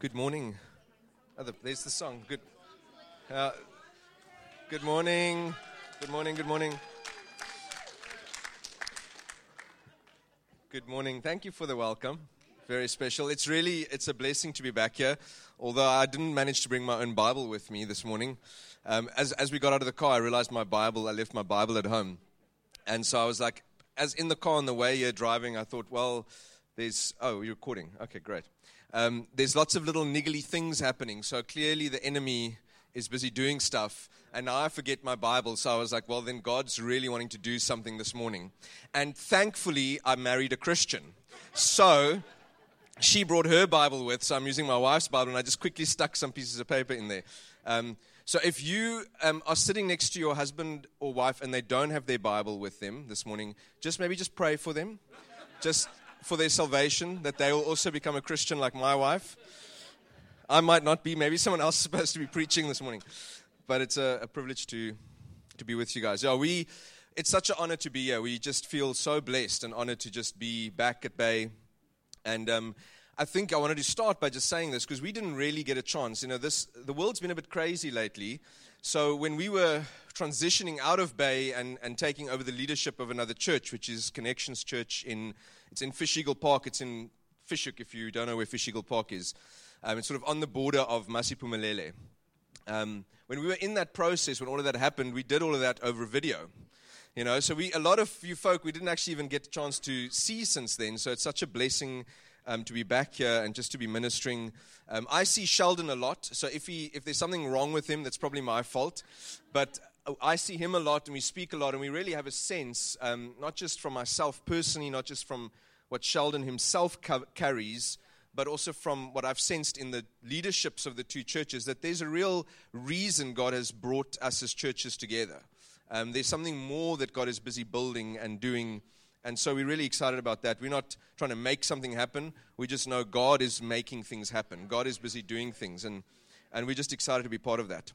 Good morning. Oh, the, there's the song. Good. Uh, good morning. Good morning. Good morning. Good morning. Thank you for the welcome. Very special. It's really it's a blessing to be back here. Although I didn't manage to bring my own Bible with me this morning. Um, as as we got out of the car, I realized my Bible. I left my Bible at home, and so I was like, as in the car on the way here driving, I thought, well, there's oh, you're recording. Okay, great. Um, there's lots of little niggly things happening. So clearly the enemy is busy doing stuff. And now I forget my Bible. So I was like, well, then God's really wanting to do something this morning. And thankfully, I married a Christian. So she brought her Bible with. So I'm using my wife's Bible. And I just quickly stuck some pieces of paper in there. Um, so if you um, are sitting next to your husband or wife and they don't have their Bible with them this morning, just maybe just pray for them. Just for their salvation, that they will also become a Christian like my wife. I might not be, maybe someone else is supposed to be preaching this morning, but it's a, a privilege to, to be with you guys. Yeah, we, it's such an honor to be here. We just feel so blessed and honored to just be back at Bay. And um, I think I wanted to start by just saying this because we didn't really get a chance. You know, this, the world's been a bit crazy lately. So when we were transitioning out of Bay and, and taking over the leadership of another church, which is Connections Church in it's in Fish Eagle Park. It's in Fish Hoek, if you don't know where Fish Eagle Park is. Um, it's sort of on the border of Masiphumelele. Um, when we were in that process, when all of that happened, we did all of that over video. You know, so we a lot of you folk we didn't actually even get a chance to see since then. So it's such a blessing um, to be back here and just to be ministering. Um, I see Sheldon a lot, so if he if there's something wrong with him, that's probably my fault. But I see him a lot and we speak a lot, and we really have a sense, um, not just from myself personally, not just from what Sheldon himself ca- carries, but also from what I've sensed in the leaderships of the two churches, that there's a real reason God has brought us as churches together. Um, there's something more that God is busy building and doing. And so we're really excited about that. We're not trying to make something happen. We just know God is making things happen. God is busy doing things. And, and we're just excited to be part of that.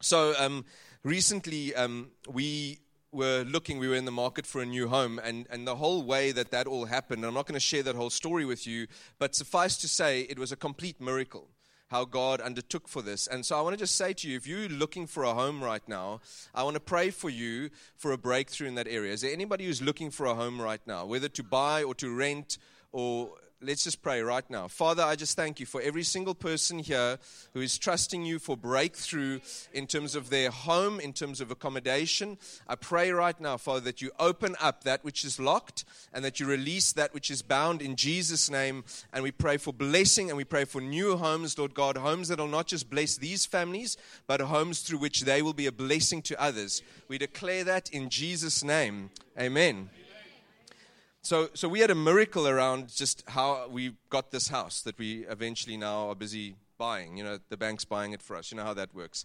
So um, recently, um, we were looking, we were in the market for a new home, and, and the whole way that that all happened, I'm not going to share that whole story with you, but suffice to say, it was a complete miracle how God undertook for this. And so I want to just say to you if you're looking for a home right now, I want to pray for you for a breakthrough in that area. Is there anybody who's looking for a home right now, whether to buy or to rent or let's just pray right now. Father, I just thank you for every single person here who is trusting you for breakthrough in terms of their home, in terms of accommodation. I pray right now, Father, that you open up that which is locked and that you release that which is bound in Jesus' name. And we pray for blessing and we pray for new homes, Lord God, homes that will not just bless these families, but homes through which they will be a blessing to others. We declare that in Jesus' name. Amen. So, so we had a miracle around just how we got this house that we eventually now are busy buying. You know, the bank's buying it for us. You know how that works.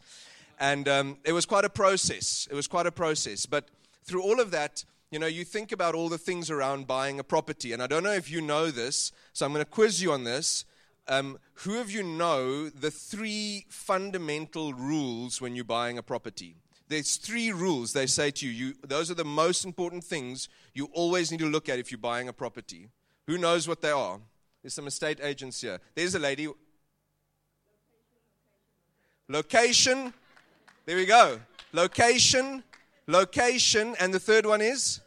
And um, it was quite a process. It was quite a process. But through all of that, you know, you think about all the things around buying a property. And I don't know if you know this, so I'm going to quiz you on this. Um, who of you know the three fundamental rules when you're buying a property? There's three rules they say to you. you. Those are the most important things you always need to look at if you're buying a property. Who knows what they are? There's some estate agents here. There's a lady. Location. There we go. Location, location, and the third one is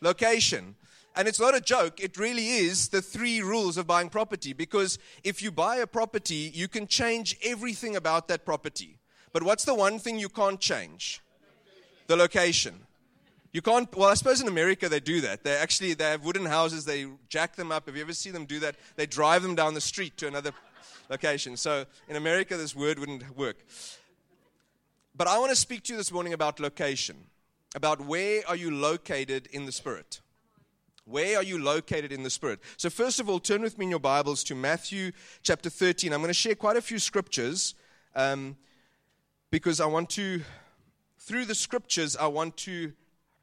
location. And it's not a joke, it really is the three rules of buying property because if you buy a property, you can change everything about that property. But what's the one thing you can't change? The location. You can't. Well, I suppose in America they do that. They actually they have wooden houses. They jack them up. Have you ever seen them do that? They drive them down the street to another location. So in America, this word wouldn't work. But I want to speak to you this morning about location. About where are you located in the spirit? Where are you located in the Spirit? So, first of all, turn with me in your Bibles to Matthew chapter 13. I'm going to share quite a few scriptures um, because I want to, through the scriptures, I want to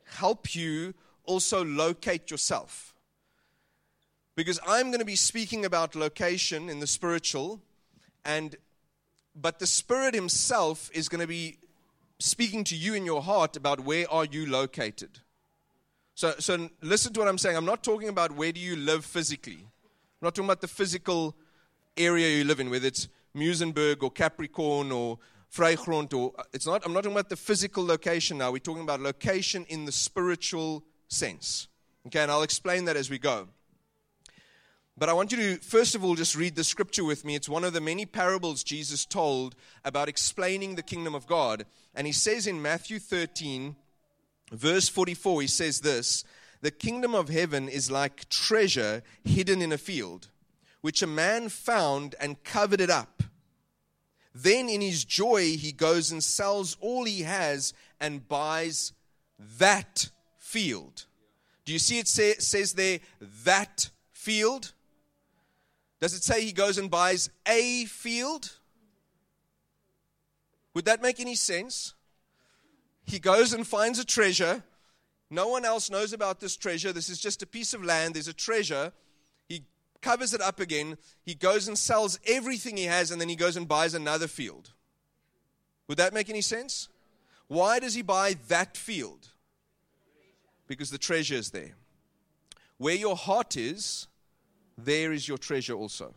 help you also locate yourself. Because I'm going to be speaking about location in the spiritual, and but the Spirit Himself is going to be speaking to you in your heart about where are you located. So, so listen to what I'm saying. I'm not talking about where do you live physically. I'm not talking about the physical area you live in, whether it's Muizenberg or Capricorn or Vrygrond or uh, it's not I'm not talking about the physical location now. We're talking about location in the spiritual sense. Okay, and I'll explain that as we go. But I want you to, first of all, just read the scripture with me. It's one of the many parables Jesus told about explaining the kingdom of God. And he says in Matthew 13, verse 44, he says this The kingdom of heaven is like treasure hidden in a field, which a man found and covered it up. Then in his joy, he goes and sells all he has and buys that field. Do you see it say, says there, that field? Does it say he goes and buys a field? Would that make any sense? He goes and finds a treasure. No one else knows about this treasure. This is just a piece of land. There's a treasure. Covers it up again. He goes and sells everything he has, and then he goes and buys another field. Would that make any sense? Why does he buy that field? Because the treasure is there. Where your heart is, there is your treasure also.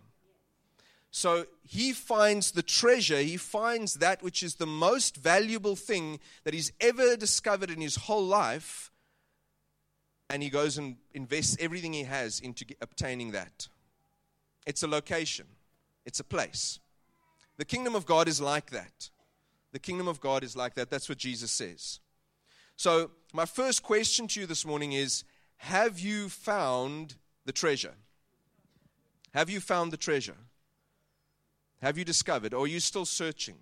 So he finds the treasure, he finds that which is the most valuable thing that he's ever discovered in his whole life, and he goes and invests everything he has into obtaining that. It's a location, it's a place. The kingdom of God is like that. The kingdom of God is like that. That's what Jesus says. So, my first question to you this morning is Have you found the treasure? Have you found the treasure? Have you discovered? Or are you still searching?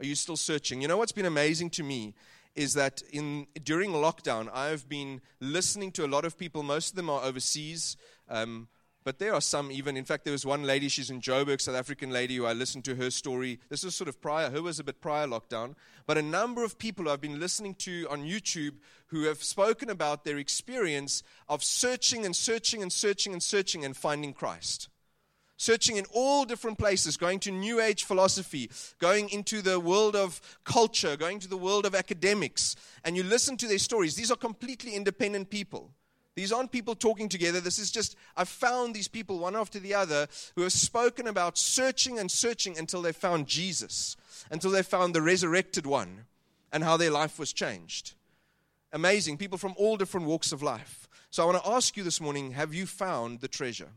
Are you still searching? You know what's been amazing to me is that in during lockdown, I've been listening to a lot of people. Most of them are overseas. Um, but there are some even. In fact, there was one lady, she's in Joburg, South African lady, who I listened to her story. This was sort of prior, her was a bit prior lockdown. But a number of people I've been listening to on YouTube who have spoken about their experience of searching and searching and searching and searching and finding Christ searching in all different places, going to New Age philosophy, going into the world of culture, going to the world of academics, and you listen to their stories. These are completely independent people. These aren't people talking together. This is just, I've found these people one after the other who have spoken about searching and searching until they found Jesus, until they found the resurrected one, and how their life was changed. Amazing. People from all different walks of life. So I want to ask you this morning have you found the treasure?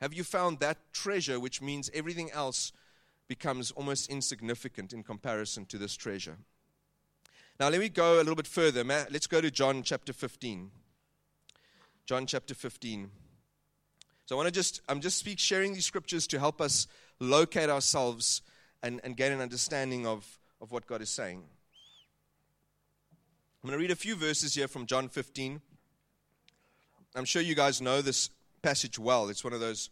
Have you found that treasure, which means everything else becomes almost insignificant in comparison to this treasure? Now, let me go a little bit further. Let's go to John chapter 15. John chapter 15. So I want to just, I'm just speak, sharing these scriptures to help us locate ourselves and, and gain an understanding of, of what God is saying. I'm going to read a few verses here from John 15. I'm sure you guys know this passage well. It's one of those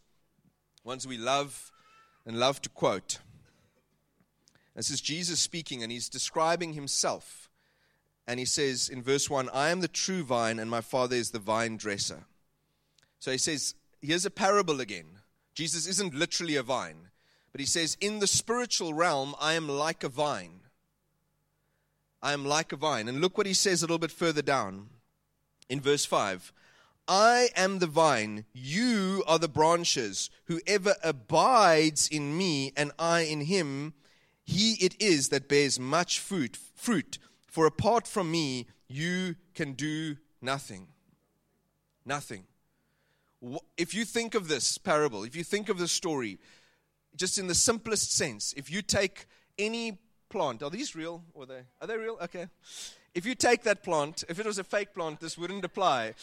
ones we love and love to quote. This is Jesus speaking, and he's describing himself. And he says in verse 1 I am the true vine, and my Father is the vine dresser. So he says, here's a parable again. Jesus isn't literally a vine, but he says, In the spiritual realm, I am like a vine. I am like a vine. And look what he says a little bit further down in verse 5 I am the vine, you are the branches. Whoever abides in me and I in him, he it is that bears much fruit. Fruit. For apart from me, you can do nothing. Nothing. If you think of this parable, if you think of this story, just in the simplest sense, if you take any plant, are these real? Or are they? Are they real? Okay. If you take that plant, if it was a fake plant, this wouldn't apply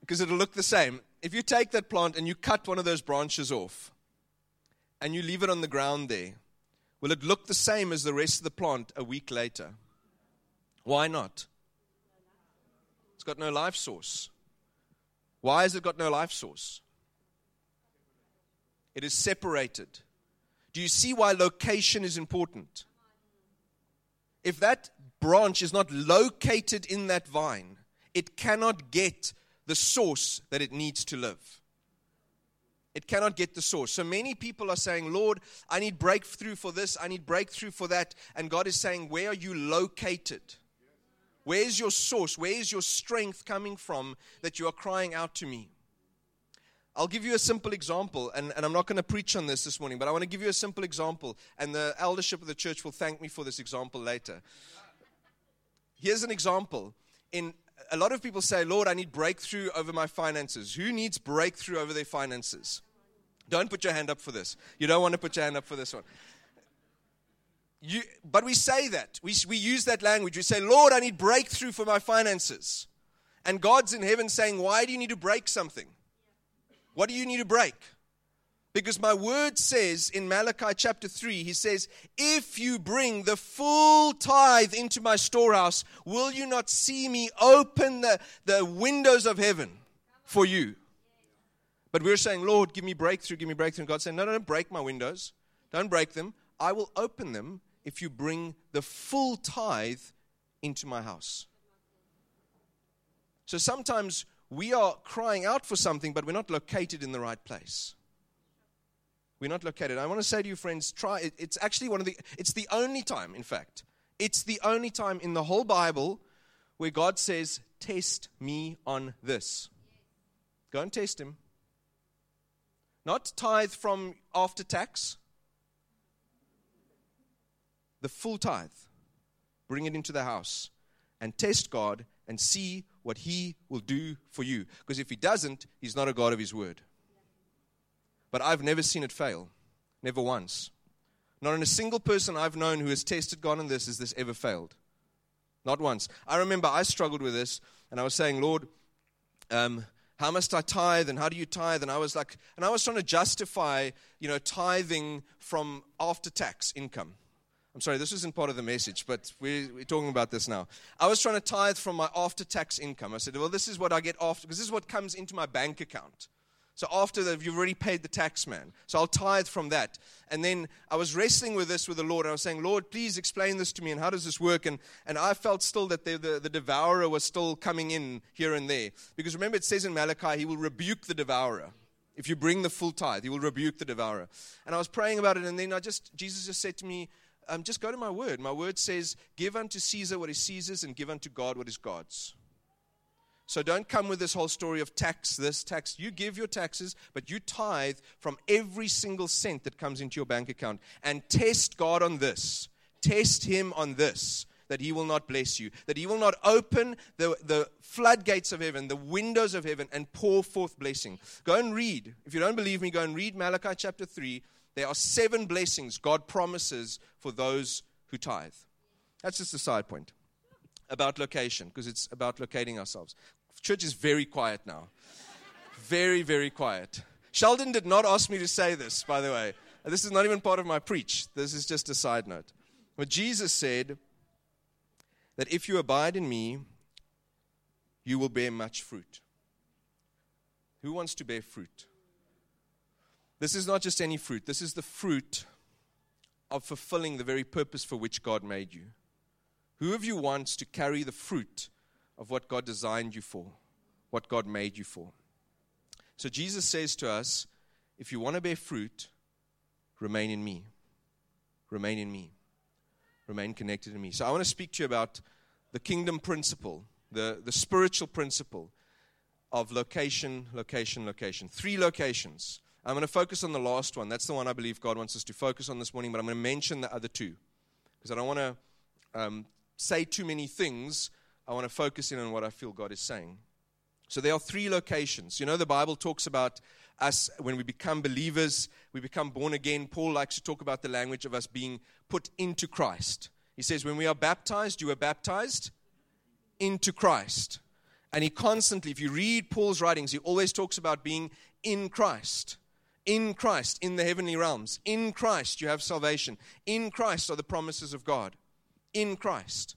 because it'll look the same. If you take that plant and you cut one of those branches off and you leave it on the ground there, will it look the same as the rest of the plant a week later? Why not? It's got no life source. Why has it got no life source? It is separated. Do you see why location is important? If that branch is not located in that vine, it cannot get the source that it needs to live. It cannot get the source. So many people are saying, Lord, I need breakthrough for this, I need breakthrough for that. And God is saying, Where are you located? Where's your source? Where is your strength coming from that you are crying out to me? I'll give you a simple example, and, and I'm not going to preach on this this morning, but I want to give you a simple example, and the eldership of the church will thank me for this example later. Here's an example. In a lot of people say, Lord, I need breakthrough over my finances. Who needs breakthrough over their finances? Don't put your hand up for this. You don't want to put your hand up for this one. You, but we say that. We, we use that language. We say, Lord, I need breakthrough for my finances. And God's in heaven saying, Why do you need to break something? What do you need to break? Because my word says in Malachi chapter 3, he says, If you bring the full tithe into my storehouse, will you not see me open the, the windows of heaven for you? But we're saying, Lord, give me breakthrough, give me breakthrough. And saying, No, no, don't break my windows. Don't break them. I will open them if you bring the full tithe into my house. So sometimes we are crying out for something, but we're not located in the right place. We're not located. I want to say to you, friends, try it. It's actually one of the, it's the only time, in fact, it's the only time in the whole Bible where God says, Test me on this. Go and test him. Not tithe from after tax, the full tithe. Bring it into the house and test God and see what He will do for you. Because if He doesn't, He's not a God of His word. But I've never seen it fail. Never once. Not in a single person I've known who has tested God on this has this ever failed. Not once. I remember I struggled with this, and I was saying, Lord, um, how must I tithe and how do you tithe? And I was like, and I was trying to justify, you know, tithing from after tax income. I'm sorry, this isn't part of the message, but we're, we're, talking about this now. I was trying to tithe from my after tax income. I said, well, this is what I get after, because this is what comes into my bank account. So after that, you've already paid the tax man. So I'll tithe from that. And then I was wrestling with this with the Lord. I was saying, Lord, please explain this to me and how does this work? And, and I felt still that the, the, the devourer was still coming in here and there. Because remember, it says in Malachi, he will rebuke the devourer. If you bring the full tithe, he will rebuke the devourer. And I was praying about it, and then I just, Jesus just said to me, um, just go to my word. My word says, Give unto Caesar what is Caesar's and give unto God what is God's. So don't come with this whole story of tax this, tax. You give your taxes, but you tithe from every single cent that comes into your bank account. And test God on this. Test Him on this that He will not bless you, that He will not open the, the floodgates of heaven, the windows of heaven, and pour forth blessing. Go and read. If you don't believe me, go and read Malachi chapter 3, there are seven blessings God promises for those who tithe. That's just a side point about location, because it's about locating ourselves. Church is very quiet now. Very, very quiet. Sheldon did not ask me to say this, by the way. This is not even part of my preach. This is just a side note. But Jesus said that if you abide in me, you will bear much fruit. Who wants to bear fruit? This is not just any fruit, this is the fruit of fulfilling the very purpose for which God made you. Who of you wants to carry the fruit of what God designed you for, what God made you for? So Jesus says to us, if you want to bear fruit, remain in me. Remain in me. Remain connected to me. So I want to speak to you about the kingdom principle, the, the spiritual principle of location, location, location. Three locations. I'm going to focus on the last one. That's the one I believe God wants us to focus on this morning, but I'm going to mention the other two because I don't want to um, say too many things. I want to focus in on what I feel God is saying. So there are three locations. You know, the Bible talks about us when we become believers, we become born again. Paul likes to talk about the language of us being put into Christ. He says, when we are baptized, you are baptized into Christ. And he constantly, if you read Paul's writings, he always talks about being in Christ. In Christ, in the heavenly realms. In Christ, you have salvation. In Christ are the promises of God. In Christ.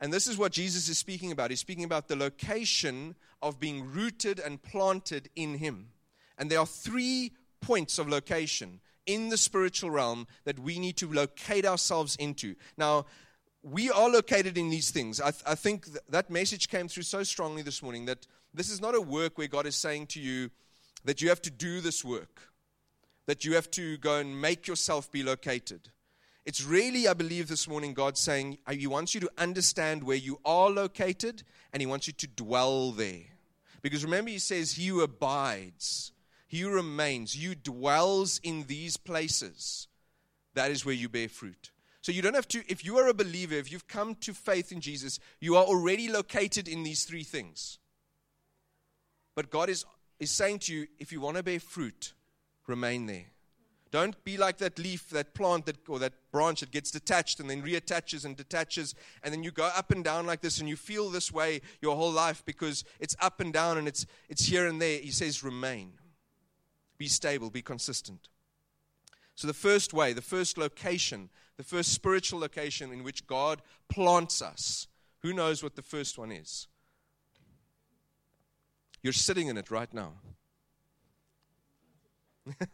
And this is what Jesus is speaking about. He's speaking about the location of being rooted and planted in Him. And there are three points of location in the spiritual realm that we need to locate ourselves into. Now, we are located in these things. I, th- I think th- that message came through so strongly this morning that this is not a work where God is saying to you, that you have to do this work, that you have to go and make yourself be located. It's really, I believe, this morning God saying uh, He wants you to understand where you are located and He wants you to dwell there. Because remember, he says, He who abides, he who remains, you dwells in these places, that is where you bear fruit. So you don't have to, if you are a believer, if you've come to faith in Jesus, you are already located in these three things. But God is, is saying to you, if you want to bear fruit, remain there. Don't be like that leaf, that plant, that, or that branch that gets detached and then reattaches and detaches, and then you go up and down like this, and you feel this way your whole life because it's up and down and it's, it's here and there. He says, remain. Be stable, be consistent. So, the first way, the first location, the first spiritual location in which God plants us, who knows what the first one is? You're sitting in it right now.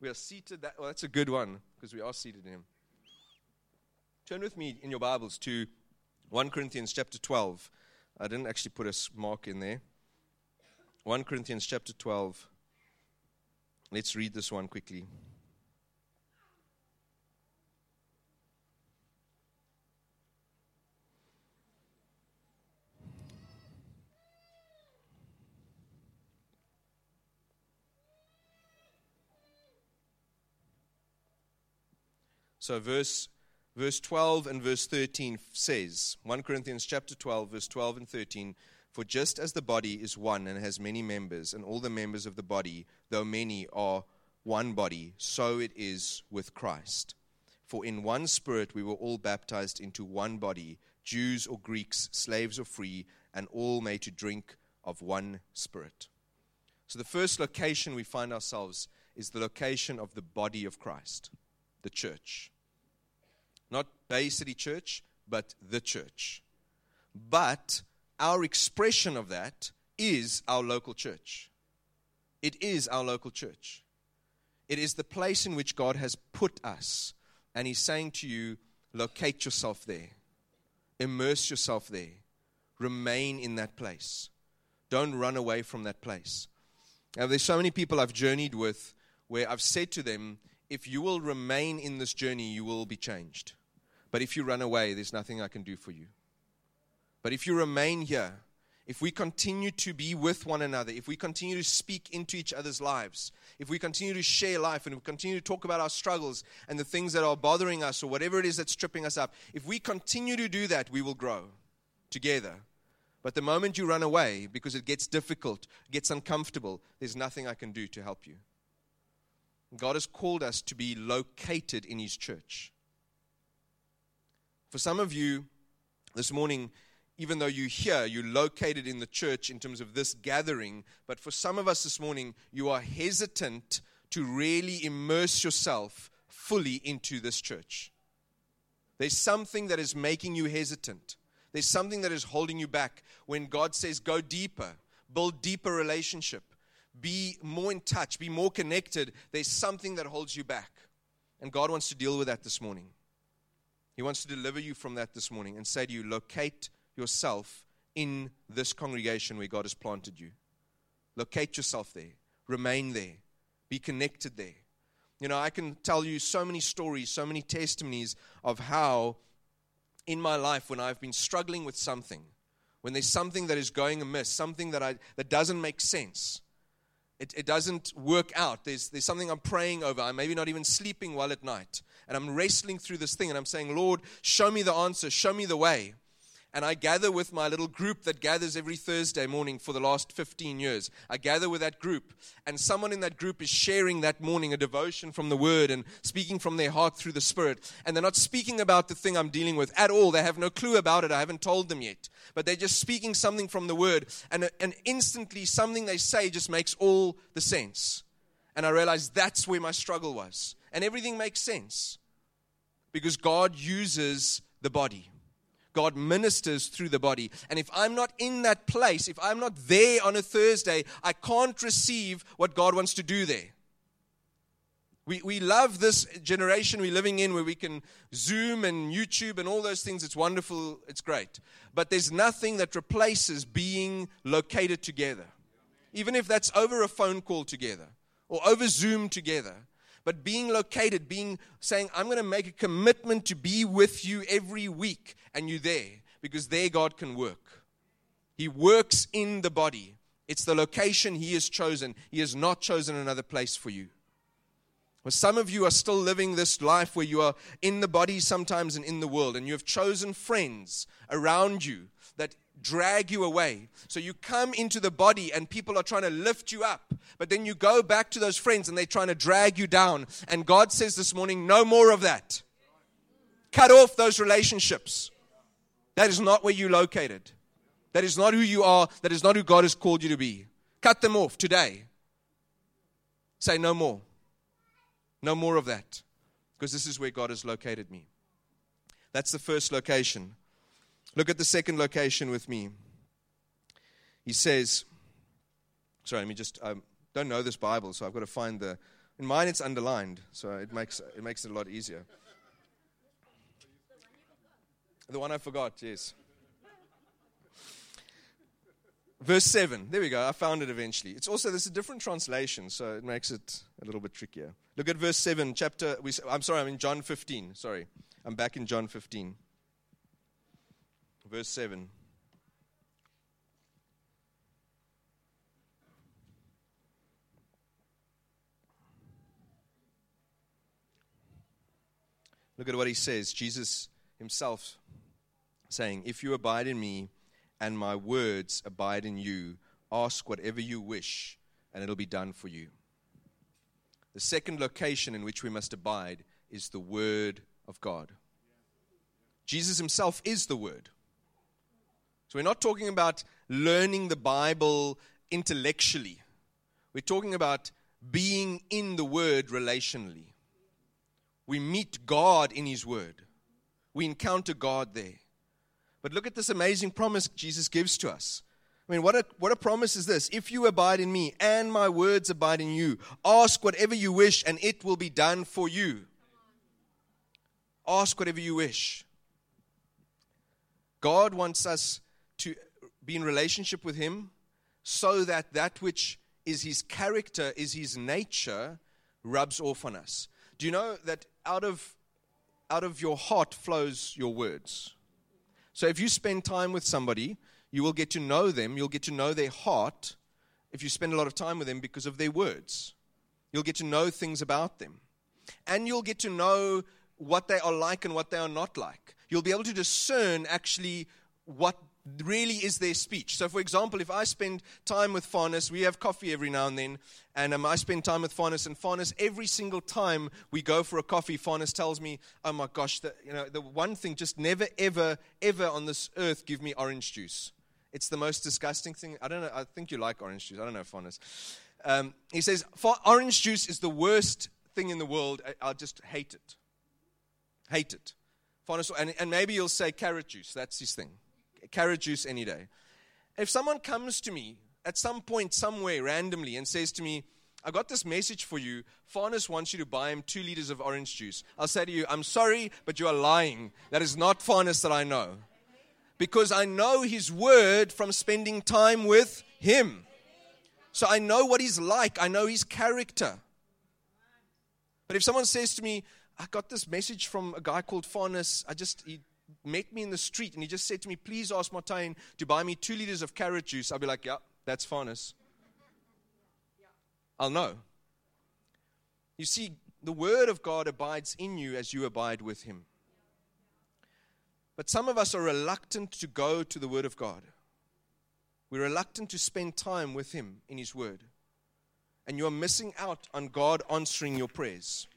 we are seated. That, well, that's a good one because we are seated in Him. Turn with me in your Bibles to 1 Corinthians chapter 12. I didn't actually put a mark in there. 1 Corinthians chapter 12. Let's read this one quickly. So verse verse 12 and verse 13 says 1 Corinthians chapter 12 verse 12 and 13 for just as the body is one and has many members and all the members of the body though many are one body so it is with Christ. For in one spirit we were all baptized into one body Jews or Greeks slaves or free and all made to drink of one spirit. So the first location we find ourselves is the location of the body of Christ the church not Bay City Church, but the church. But our expression of that is our local church. It is our local church. It is the place in which God has put us. And He's saying to you, locate yourself there, immerse yourself there, remain in that place. Don't run away from that place. Now, there's so many people I've journeyed with where I've said to them, if you will remain in this journey, you will be changed. But if you run away, there's nothing I can do for you. But if you remain here, if we continue to be with one another, if we continue to speak into each other's lives, if we continue to share life and we continue to talk about our struggles and the things that are bothering us or whatever it is that's tripping us up, if we continue to do that, we will grow together. But the moment you run away because it gets difficult, gets uncomfortable, there's nothing I can do to help you. God has called us to be located in His church. For some of you this morning, even though you're here, you're located in the church in terms of this gathering, but for some of us this morning, you are hesitant to really immerse yourself fully into this church. There's something that is making you hesitant. There's something that is holding you back when God says, go deeper, build deeper relationship, be more in touch, be more connected. There's something that holds you back. And God wants to deal with that this morning. He wants to deliver you from that this morning and say to you, locate yourself in this congregation where God has planted you. Locate yourself there. Remain there. Be connected there. You know, I can tell you so many stories, so many testimonies of how in my life when I've been struggling with something, when there's something that is going amiss, something that, I, that doesn't make sense, it, it doesn't work out. There's, there's something I'm praying over. I'm maybe not even sleeping well at night. And I'm wrestling through this thing and I'm saying, Lord, show me the answer, show me the way and I gather with my little group that gathers every Thursday morning for the last 15 years. I gather with that group, and someone in that group is sharing that morning a devotion from the Word and speaking from their heart through the Spirit. And they're not speaking about the thing I'm dealing with at all. They have no clue about it. I haven't told them yet. But they're just speaking something from the Word, and, and instantly something they say just makes all the sense. And I realized that's where my struggle was. And everything makes sense because God uses the body. God ministers through the body. And if I'm not in that place, if I'm not there on a Thursday, I can't receive what God wants to do there. We, we love this generation we're living in where we can Zoom and YouTube and all those things. It's wonderful, it's great. But there's nothing that replaces being located together. Even if that's over a phone call together or over Zoom together. But being located, being saying, I'm going to make a commitment to be with you every week, and you there, because there God can work. He works in the body. It's the location He has chosen. He has not chosen another place for you. Well, some of you are still living this life where you are in the body sometimes and in the world, and you have chosen friends around you drag you away. So you come into the body and people are trying to lift you up, but then you go back to those friends and they're trying to drag you down. And God says this morning, no more of that. Cut off those relationships. That is not where you're located. That is not who you are. That is not who God has called you to be. Cut them off today. Say no more. No more of that. Because this is where God has located me. That's the first location. Look at the second location with me. He says, sorry, let me just, I don't know this Bible, so I've got to find the, in mine it's underlined, so it makes, it makes it a lot easier. The one I forgot, yes. Verse 7. There we go. I found it eventually. It's also, there's a different translation, so it makes it a little bit trickier. Look at verse 7, chapter. We, I'm sorry, I'm in John 15. Sorry. I'm back in John 15. Verse 7. Look at what he says. Jesus himself saying, If you abide in me, and my words abide in you. Ask whatever you wish, and it'll be done for you. The second location in which we must abide is the Word of God. Jesus Himself is the Word. So we're not talking about learning the Bible intellectually, we're talking about being in the Word relationally. We meet God in His Word, we encounter God there. But look at this amazing promise Jesus gives to us. I mean, what a, what a promise is this? If you abide in me and my words abide in you, ask whatever you wish and it will be done for you. Ask whatever you wish. God wants us to be in relationship with Him so that that which is His character, is His nature, rubs off on us. Do you know that out of, out of your heart flows your words? So if you spend time with somebody, you will get to know them, you'll get to know their heart if you spend a lot of time with them because of their words. You'll get to know things about them. And you'll get to know what they are like and what they are not like. You'll be able to discern actually what really is their speech. So, for example, if I spend time with Farnes, we have coffee every now and then, and um, I spend time with Farnes, and Farnes, every single time we go for a coffee, Farnes tells me, "Oh my gosh, the, you know, the one thing, just never, ever, ever on this earth, give me orange juice. It's the most disgusting thing. I don't know. I think you like orange juice. I don't know, Farnes. Um, he says, orange juice is the worst thing in the world. I, I just hate it. Hate it. And, and maybe you'll say carrot juice. That's his thing carrot juice any day. If someone comes to me at some point, somewhere, randomly, and says to me, I got this message for you. Farnes wants you to buy him two liters of orange juice. I'll say to you, I'm sorry, but you are lying. That is not Farnes that I know. Because I know his word from spending time with him. So I know what he's like, I know his character. But if someone says to me, I got this message from a guy called Farnes, I just, he met me in the street and he just said to me, Please ask Martijn to buy me two liters of carrot juice, I'll be like, Yeah, that's Farnes. I'll know. You see, the word of God abides in you as you abide with him. But some of us are reluctant to go to the word of God. We're reluctant to spend time with him in his word. And you're missing out on God answering your prayers.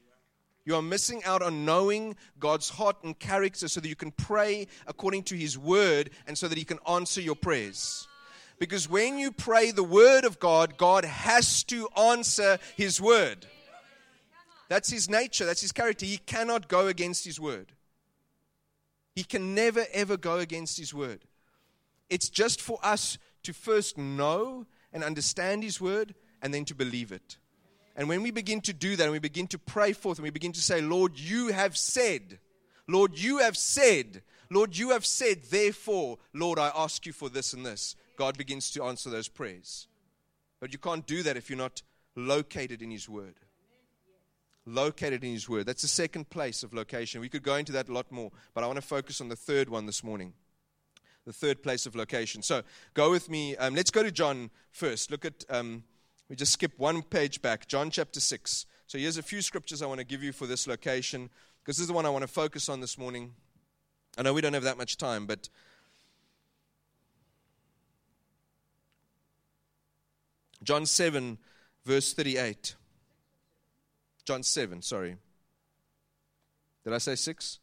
You are missing out on knowing God's heart and character so that you can pray according to His word and so that He can answer your prayers. Because when you pray the word of God, God has to answer His word. That's His nature, that's His character. He cannot go against His word. He can never, ever go against His word. It's just for us to first know and understand His word and then to believe it. And when we begin to do that and we begin to pray forth and we begin to say, Lord, you have said, Lord, you have said, Lord, you have said, therefore, Lord, I ask you for this and this, God begins to answer those prayers. But you can't do that if you're not located in His Word. Located in His Word. That's the second place of location. We could go into that a lot more, but I want to focus on the third one this morning. the third place of location. So go with me. Um, let's go to John first. Look at, um, we just skip one page back, John chapter 6. So here's a few scriptures I want to give you for this location, because this is the one I want to focus on this morning. I know we don't have that much time, but John 7, verse 38. John 7, sorry. Did I say 6?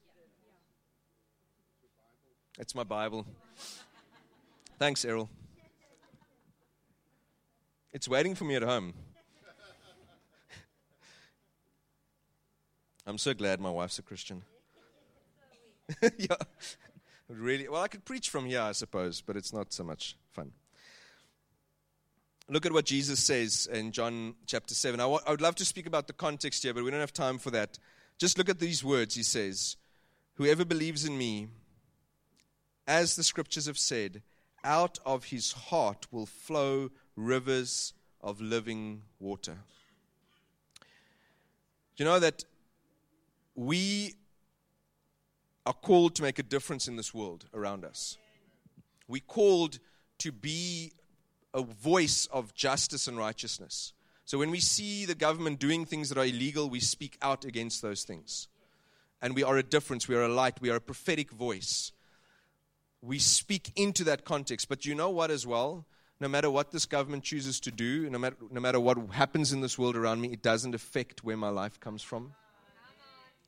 It's my Bible. Thanks, Errol. It's waiting for me at home. I'm so glad my wife's a Christian. yeah. Really? Well, I could preach from here, I suppose, but it's not so much fun. Look at what Jesus says in John chapter 7. I, w- I would love to speak about the context here, but we don't have time for that. Just look at these words. He says, Whoever believes in me, as the scriptures have said, out of his heart will flow rivers of living water. You know that we are called to make a difference in this world around us? We're called to be a voice of justice and righteousness. So when we see the government doing things that are illegal, we speak out against those things. And we are a difference, we are a light, we are a prophetic voice. We speak into that context. But you know what, as well? No matter what this government chooses to do, no matter, no matter what happens in this world around me, it doesn't affect where my life comes from.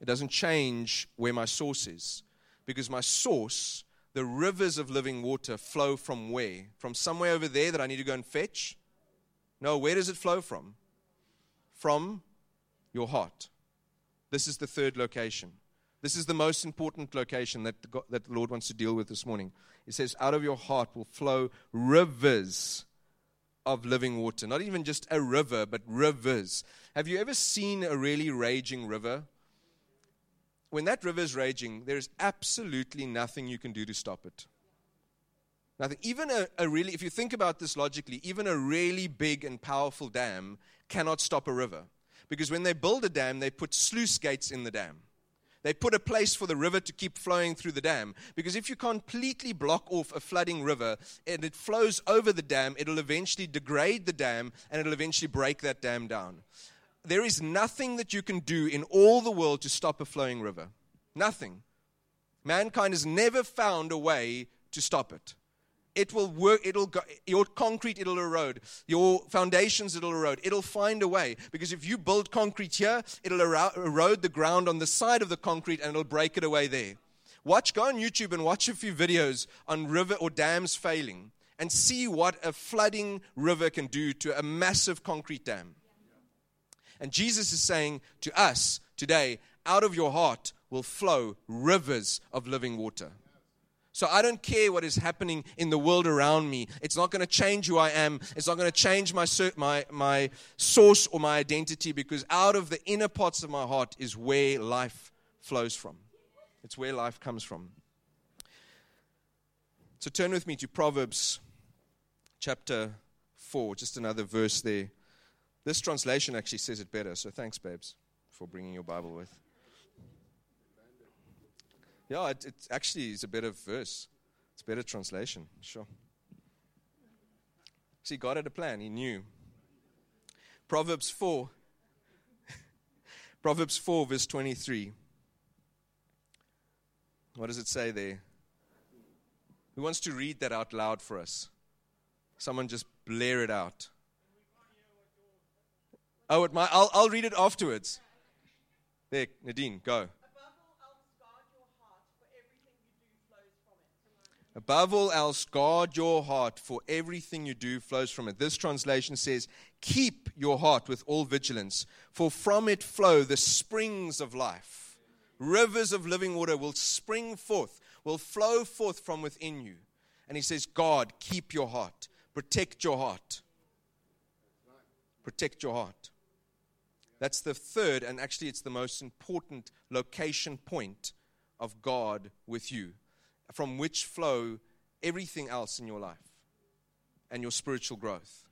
It doesn't change where my source is. Because my source the rivers of living water flow from where? From somewhere over there that I need to go and fetch? No, where does it flow from? From your heart. This is the third location. This is the most important location that the, God, that the Lord wants to deal with this morning. He says, Out of your heart will flow rivers of living water. Not even just a river, but rivers. Have you ever seen a really raging river? when that river is raging, there's absolutely nothing you can do to stop it. Nothing. Even a, a, really, if you think about this logically, even a really big and powerful dam cannot stop a river. Because when they build a dam, they put sluice gates in the dam. They put a place for the river to keep flowing through the dam. Because if you completely block off a flooding river and it flows over the dam, it'll eventually degrade the dam and it'll eventually break that dam down there is nothing that you can do in all the world to stop a flowing river. Nothing. Mankind has never found a way to stop it. It will work, it'll go, your concrete, it'll erode. Your foundations, it'll erode. It'll find a way. Because if you build concrete here, it'll erode the ground on the side of the concrete and it'll break it away there. Watch, go on YouTube and watch a few videos on river or dams failing and see what a flooding river can do to a massive concrete dam. And Jesus is saying to us today, out of your heart will flow rivers of living water. So I don't care what is happening in the world around me. It's not going to change who I am. It's not going to change my, my, my source or my identity because out of the inner parts of my heart is where life flows from. It's where life comes from. So turn with me to Proverbs chapter 4, just another verse there. This translation actually says it better, so thanks, babes, for bringing your Bible with. Yeah, it, it actually is a better verse. It's a better translation, sure. See, God had a plan, He knew. Proverbs 4, Proverbs 4, verse 23. What does it say there? Who wants to read that out loud for us? Someone just blare it out. Oh, it might, I'll, I'll read it afterwards. There, Nadine, go. Above all else, guard your heart, for everything you do flows from it. This translation says, Keep your heart with all vigilance, for from it flow the springs of life. Rivers of living water will spring forth, will flow forth from within you. And he says, God, keep your heart, protect your heart. Protect your heart. That's the third, and actually, it's the most important location point of God with you, from which flow everything else in your life and your spiritual growth.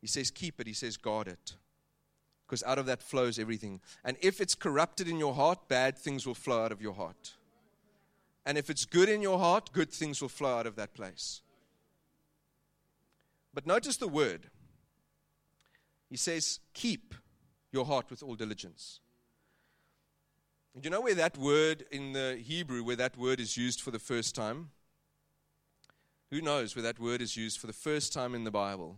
He says, keep it. He says, guard it. Because out of that flows everything. And if it's corrupted in your heart, bad things will flow out of your heart. And if it's good in your heart, good things will flow out of that place. But notice the word. He says, Keep your heart with all diligence. Do you know where that word in the Hebrew, where that word is used for the first time? Who knows where that word is used for the first time in the Bible?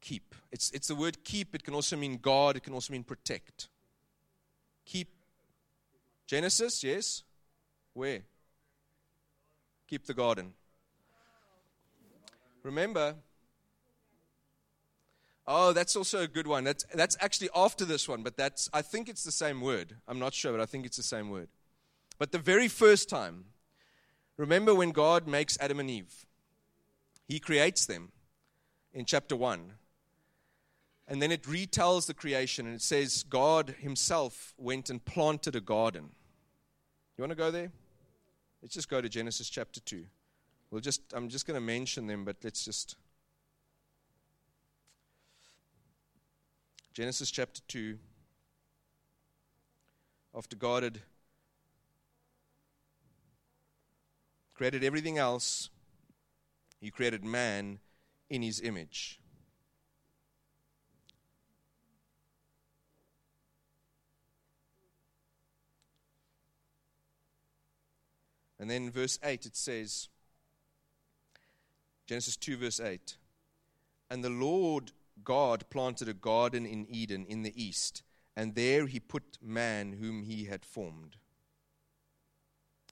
Keep. It's, it's the word keep. It can also mean guard, it can also mean protect. Keep. Genesis, yes? Where? Keep the garden. Remember, Oh, that's also a good one. That's, that's actually after this one, but that's, I think it's the same word. I'm not sure, but I think it's the same word. But the very first time, remember when God makes Adam and Eve? He creates them in chapter 1. And then it retells the creation and it says God himself went and planted a garden. You want to go there? Let's just go to Genesis chapter 2. We'll just I'm just going to mention them, but let's just Genesis chapter 2. After God had created everything else, He created man in His image. And then verse 8 it says, Genesis 2, verse 8. And the Lord God planted a garden in Eden in the east, and there he put man whom he had formed.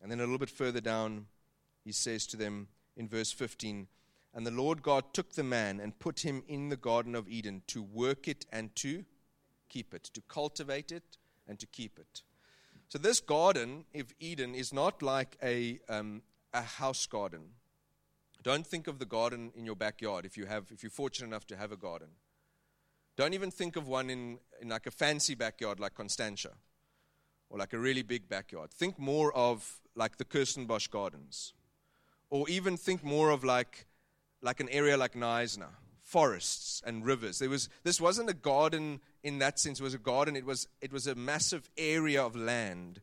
And then a little bit further down, he says to them in verse 15 And the Lord God took the man and put him in the Garden of Eden to work it and to keep it, to cultivate it and to keep it. So, this garden of Eden is not like a, um, a house garden don't think of the garden in your backyard if you have if you're fortunate enough to have a garden. Don't even think of one in, in like a fancy backyard like Constantia or like a really big backyard. Think more of like the Kirstenbosch Gardens. Or even think more of like like an area like Knysna, forests and rivers. There was this wasn't a garden in that sense, it was a garden, it was it was a massive area of land,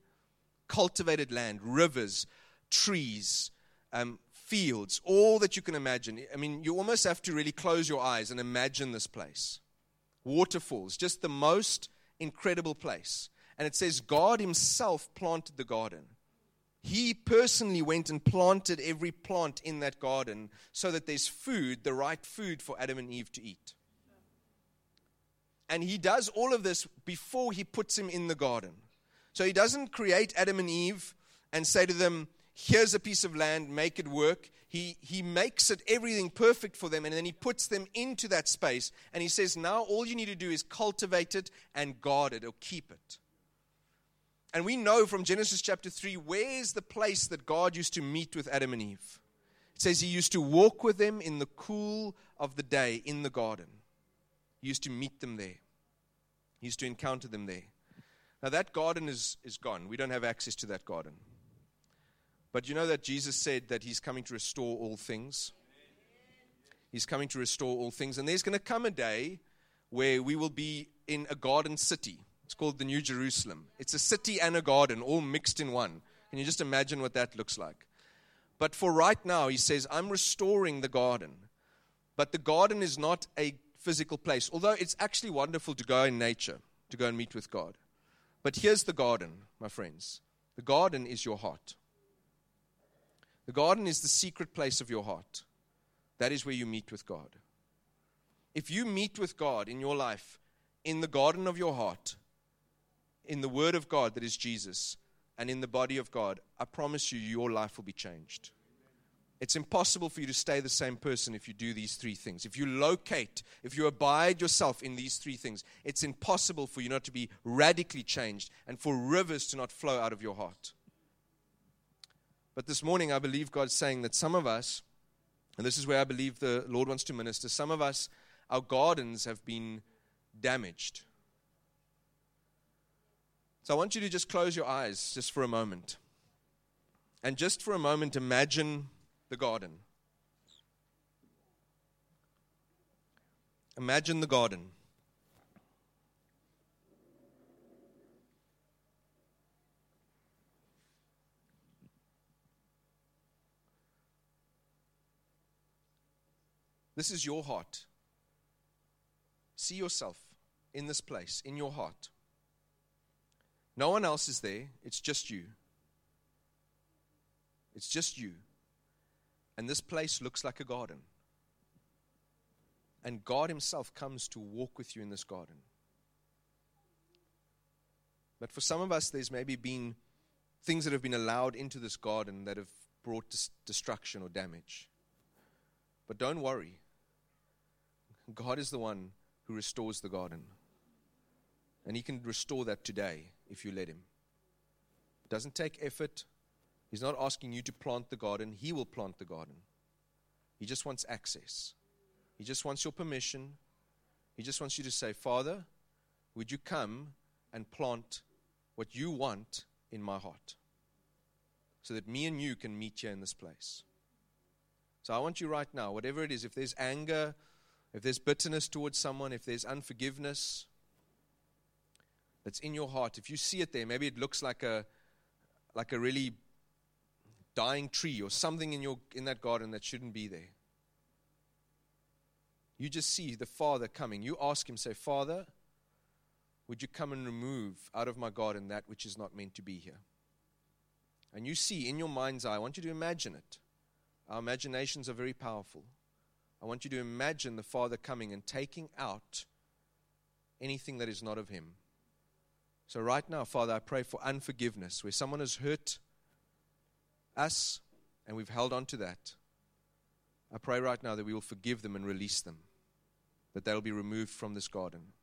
cultivated land, rivers, trees, um, fields, all that you can imagine. I mean, you almost have to really close your eyes and imagine this place. Waterfalls, just the most incredible place. And it says God Himself planted the garden. He personally went and planted every plant in that garden so that there's food, the right food for Adam and Eve to eat. And He does all of this before He puts him in the garden. So He doesn't create Adam and Eve and say to them, here's a piece of land, make it work. He, he makes it everything perfect for them, and then he puts them into that space. And he says, Now all you need to do is cultivate it and guard it or keep it. And we know from Genesis chapter 3 where's the place that God used to meet with Adam and Eve? It says he used to walk with them in the cool of the day in the garden. He used to meet them there, he used to encounter them there. Now, that garden is, is gone. We don't have access to that garden. But you know that Jesus said that he's coming to restore all things? He's coming to restore all things. And there's going to come a day where we will be in a garden city. It's called the New Jerusalem. It's a city and a garden all mixed in one. Can you just imagine what that looks like? But for right now, he says, I'm restoring the garden. But the garden is not a physical place, although it's actually wonderful to go in nature, to go and meet with God. But here's the garden, my friends the garden is your heart. The garden is the secret place of your heart. That is where you meet with God. If you meet with God in your life, in the garden of your heart, in the Word of God that is Jesus, and in the body of God, I promise you, your life will be changed. It's impossible for you to stay the same person if you do these three things. If you locate, if you abide yourself in these three things, it's impossible for you not to be radically changed and for rivers to not flow out of your heart. But this morning, I believe God's saying that some of us, and this is where I believe the Lord wants to minister, some of us, our gardens have been damaged. So I want you to just close your eyes just for a moment. And just for a moment, imagine the garden. Imagine the garden. This is your heart. See yourself in this place, in your heart. No one else is there, it's just you. It's just you. And this place looks like a garden. And God Himself comes to walk with you in this garden. But for some of us, there's maybe been things that have been allowed into this garden that have brought dis- destruction or damage. But don't worry. God is the one who restores the garden. And He can restore that today if you let Him. It doesn't take effort. He's not asking you to plant the garden, He will plant the garden. He just wants access. He just wants your permission. He just wants you to say, Father, would you come and plant what you want in my heart? So that me and you can meet here in this place. So I want you right now, whatever it is, if there's anger, if there's bitterness towards someone, if there's unforgiveness that's in your heart, if you see it there, maybe it looks like a like a really dying tree or something in your in that garden that shouldn't be there. You just see the Father coming. You ask him, say, Father, would you come and remove out of my garden that which is not meant to be here? And you see in your mind's eye, I want you to imagine it. Our imaginations are very powerful. I want you to imagine the Father coming and taking out anything that is not of Him. So, right now, Father, I pray for unforgiveness where someone has hurt us and we've held on to that. I pray right now that we will forgive them and release them, that they'll be removed from this garden.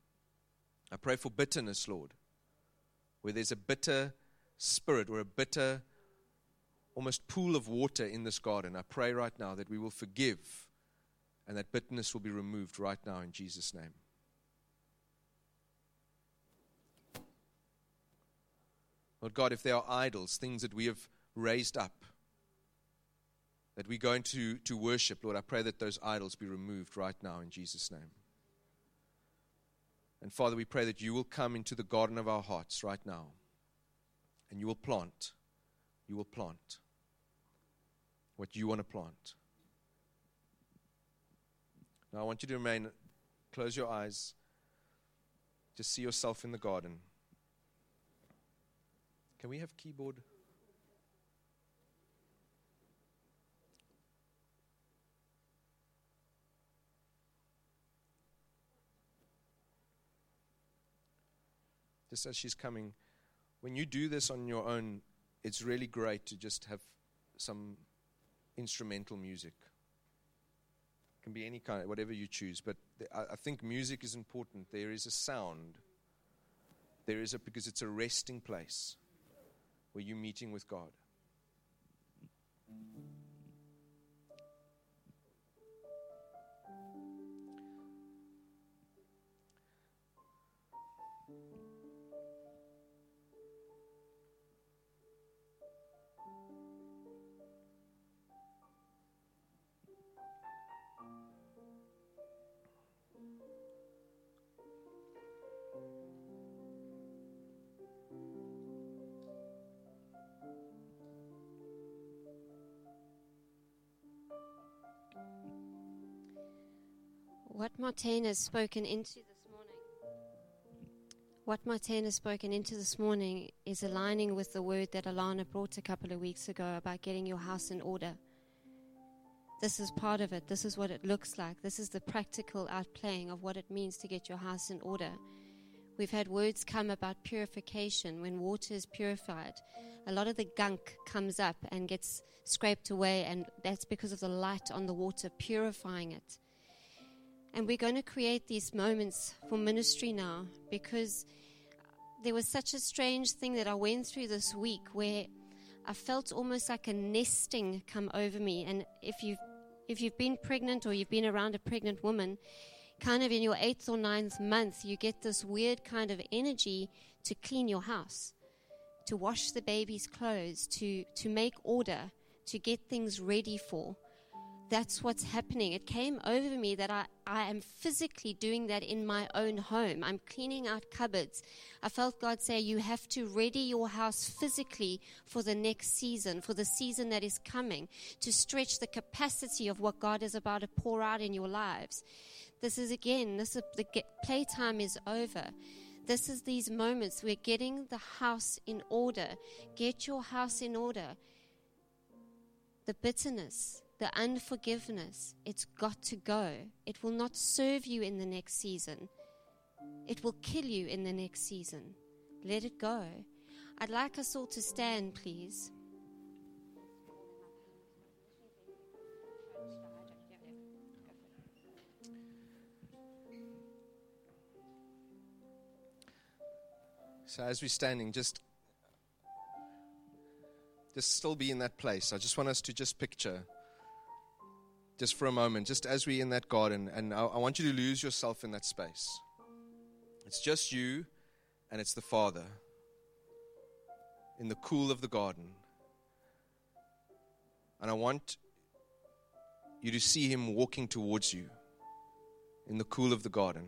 I pray for bitterness, Lord, where there's a bitter spirit or a bitter, almost pool of water in this garden. I pray right now that we will forgive and that bitterness will be removed right now in Jesus' name. Lord God, if there are idols, things that we have raised up, that we go into to worship, Lord, I pray that those idols be removed right now in Jesus' name. And Father, we pray that you will come into the garden of our hearts right now and you will plant. You will plant what you want to plant. Now, I want you to remain, close your eyes, just see yourself in the garden. Can we have keyboard? Just as she's coming, when you do this on your own, it's really great to just have some instrumental music. It can be any kind, whatever you choose. But I think music is important. There is a sound. There is a because it's a resting place where you're meeting with God. What Martine has spoken into this morning, what Martine has spoken into this morning is aligning with the word that Alana brought a couple of weeks ago about getting your house in order. This is part of it. This is what it looks like. This is the practical outplaying of what it means to get your house in order. We've had words come about purification. When water is purified, a lot of the gunk comes up and gets scraped away, and that's because of the light on the water purifying it. And we're going to create these moments for ministry now because there was such a strange thing that I went through this week where I felt almost like a nesting come over me. And if you've, if you've been pregnant or you've been around a pregnant woman, kind of in your eighth or ninth month, you get this weird kind of energy to clean your house, to wash the baby's clothes, to, to make order, to get things ready for that's what's happening. It came over me that I, I am physically doing that in my own home. I'm cleaning out cupboards. I felt God say, You have to ready your house physically for the next season, for the season that is coming, to stretch the capacity of what God is about to pour out in your lives. This is again, this is, the playtime is over. This is these moments. We're getting the house in order. Get your house in order. The bitterness, the unforgiveness, it's got to go. It will not serve you in the next season, it will kill you in the next season. Let it go. I'd like us all to stand, please. So as we're standing, just just still be in that place. I just want us to just picture just for a moment, just as we're in that garden, and I, I want you to lose yourself in that space. It's just you and it's the Father in the cool of the garden. And I want you to see Him walking towards you in the cool of the garden.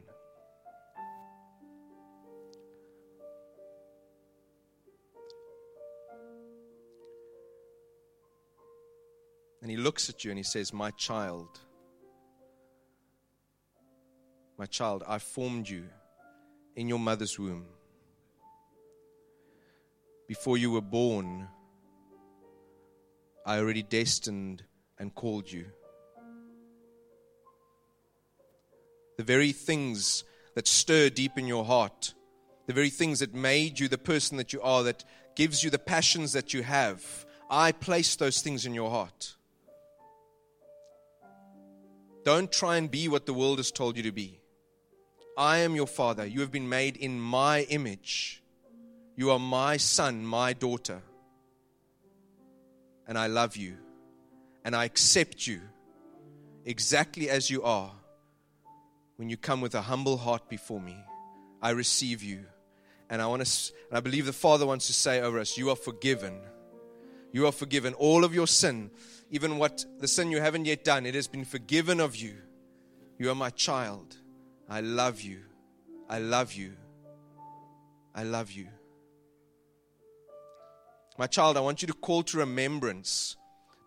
And he looks at you and he says, My child, my child, I formed you in your mother's womb. Before you were born, I already destined and called you. The very things that stir deep in your heart, the very things that made you the person that you are, that gives you the passions that you have, I placed those things in your heart. Don't try and be what the world has told you to be. I am your father. You have been made in my image. You are my son, my daughter. And I love you. And I accept you exactly as you are. When you come with a humble heart before me, I receive you. And I want to and I believe the Father wants to say over us, you are forgiven. You are forgiven. All of your sin even what the sin you haven't yet done, it has been forgiven of you. You are my child. I love you. I love you. I love you. My child, I want you to call to remembrance.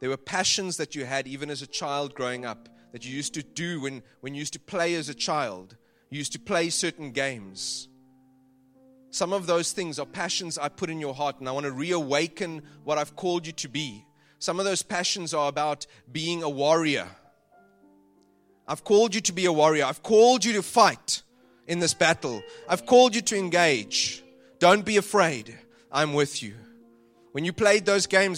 There were passions that you had even as a child growing up that you used to do when, when you used to play as a child. You used to play certain games. Some of those things are passions I put in your heart, and I want to reawaken what I've called you to be. Some of those passions are about being a warrior. I've called you to be a warrior. I've called you to fight in this battle. I've called you to engage. Don't be afraid. I'm with you. When you played those games,